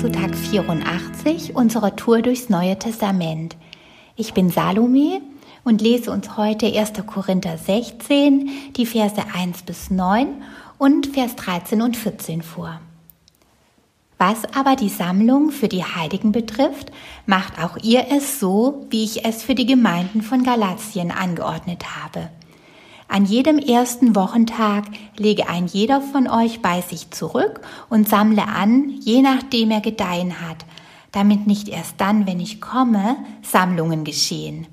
zu Tag 84 unserer Tour durchs Neue Testament. Ich bin Salome und lese uns heute 1. Korinther 16, die Verse 1 bis 9 und Vers 13 und 14 vor. Was aber die Sammlung für die Heiligen betrifft, macht auch ihr es so, wie ich es für die Gemeinden von Galatien angeordnet habe. An jedem ersten Wochentag lege ein jeder von euch bei sich zurück und sammle an, je nachdem er gedeihen hat, damit nicht erst dann, wenn ich komme, Sammlungen geschehen.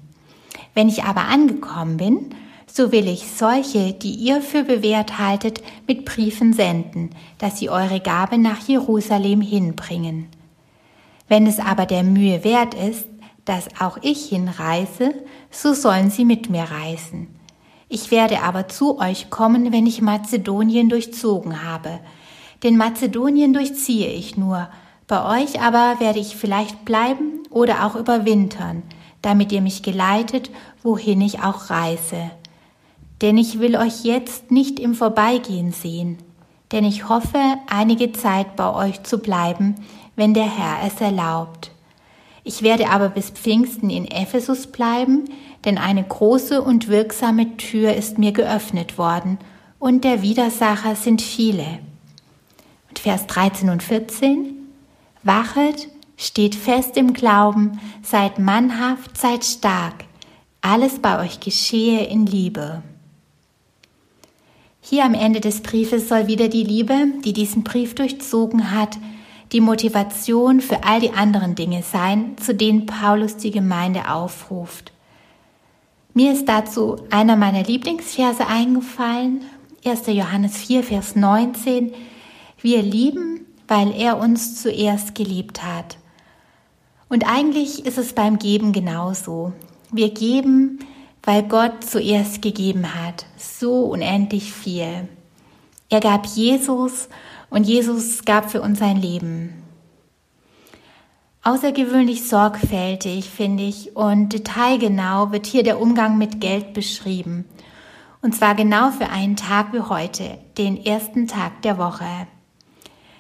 Wenn ich aber angekommen bin, so will ich solche, die ihr für bewährt haltet, mit Briefen senden, dass sie eure Gabe nach Jerusalem hinbringen. Wenn es aber der Mühe wert ist, dass auch ich hinreise, so sollen sie mit mir reisen. Ich werde aber zu euch kommen, wenn ich Mazedonien durchzogen habe. Denn Mazedonien durchziehe ich nur, bei euch aber werde ich vielleicht bleiben oder auch überwintern, damit ihr mich geleitet, wohin ich auch reise denn ich will euch jetzt nicht im Vorbeigehen sehen, denn ich hoffe, einige Zeit bei euch zu bleiben, wenn der Herr es erlaubt. Ich werde aber bis Pfingsten in Ephesus bleiben, denn eine große und wirksame Tür ist mir geöffnet worden, und der Widersacher sind viele. Und Vers 13 und 14 Wachet, steht fest im Glauben, seid mannhaft, seid stark, alles bei euch geschehe in Liebe. Hier am Ende des Briefes soll wieder die Liebe, die diesen Brief durchzogen hat, die Motivation für all die anderen Dinge sein, zu denen Paulus die Gemeinde aufruft. Mir ist dazu einer meiner Lieblingsverse eingefallen, 1. Johannes 4, Vers 19. Wir lieben, weil er uns zuerst geliebt hat. Und eigentlich ist es beim Geben genauso. Wir geben, weil Gott zuerst gegeben hat, so unendlich viel. Er gab Jesus und Jesus gab für uns sein Leben. Außergewöhnlich sorgfältig, finde ich, und detailgenau wird hier der Umgang mit Geld beschrieben. Und zwar genau für einen Tag wie heute, den ersten Tag der Woche.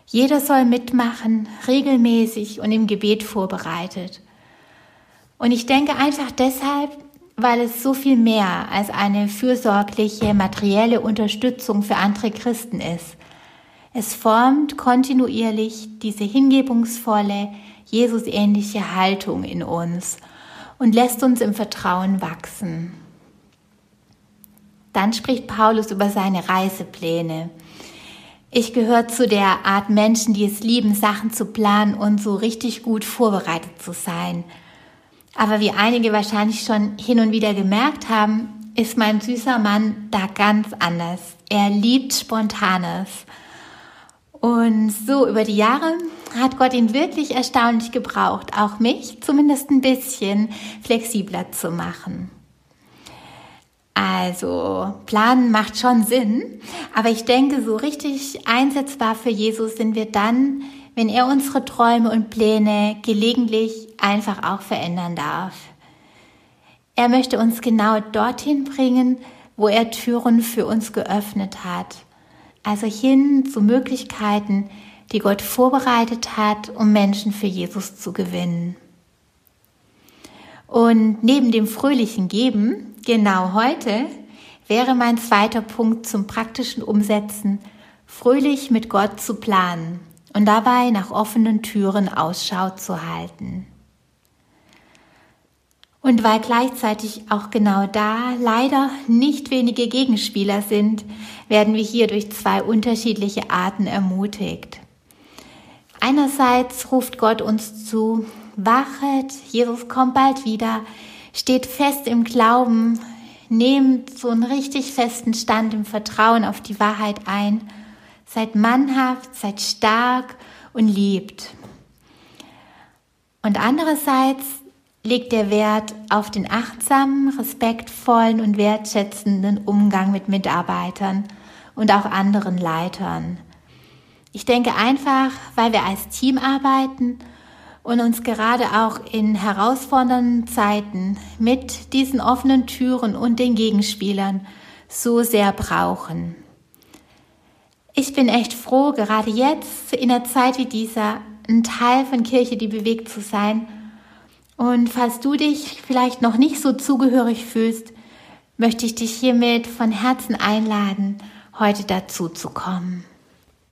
Jeder soll mitmachen, regelmäßig und im Gebet vorbereitet. Und ich denke einfach deshalb, weil es so viel mehr als eine fürsorgliche materielle Unterstützung für andere Christen ist. Es formt kontinuierlich diese hingebungsvolle, Jesus-ähnliche Haltung in uns und lässt uns im Vertrauen wachsen. Dann spricht Paulus über seine Reisepläne. Ich gehöre zu der Art Menschen, die es lieben, Sachen zu planen und so richtig gut vorbereitet zu sein – aber wie einige wahrscheinlich schon hin und wieder gemerkt haben, ist mein süßer Mann da ganz anders. Er liebt Spontanes. Und so über die Jahre hat Gott ihn wirklich erstaunlich gebraucht, auch mich zumindest ein bisschen flexibler zu machen. Also, planen macht schon Sinn, aber ich denke, so richtig einsetzbar für Jesus sind wir dann, wenn er unsere Träume und Pläne gelegentlich einfach auch verändern darf. Er möchte uns genau dorthin bringen, wo er Türen für uns geöffnet hat. Also hin zu Möglichkeiten, die Gott vorbereitet hat, um Menschen für Jesus zu gewinnen. Und neben dem fröhlichen Geben, genau heute, wäre mein zweiter Punkt zum praktischen Umsetzen, fröhlich mit Gott zu planen und dabei nach offenen Türen Ausschau zu halten. Und weil gleichzeitig auch genau da leider nicht wenige Gegenspieler sind, werden wir hier durch zwei unterschiedliche Arten ermutigt. Einerseits ruft Gott uns zu, wachet, Jesus kommt bald wieder, steht fest im Glauben, nehmt so einen richtig festen Stand im Vertrauen auf die Wahrheit ein Seid mannhaft, seid stark und liebt. Und andererseits legt der Wert auf den achtsamen, respektvollen und wertschätzenden Umgang mit Mitarbeitern und auch anderen Leitern. Ich denke einfach, weil wir als Team arbeiten und uns gerade auch in herausfordernden Zeiten mit diesen offenen Türen und den Gegenspielern so sehr brauchen. Ich bin echt froh, gerade jetzt in einer Zeit wie dieser ein Teil von Kirche, die bewegt zu sein. Und falls du dich vielleicht noch nicht so zugehörig fühlst, möchte ich dich hiermit von Herzen einladen, heute dazu zu kommen.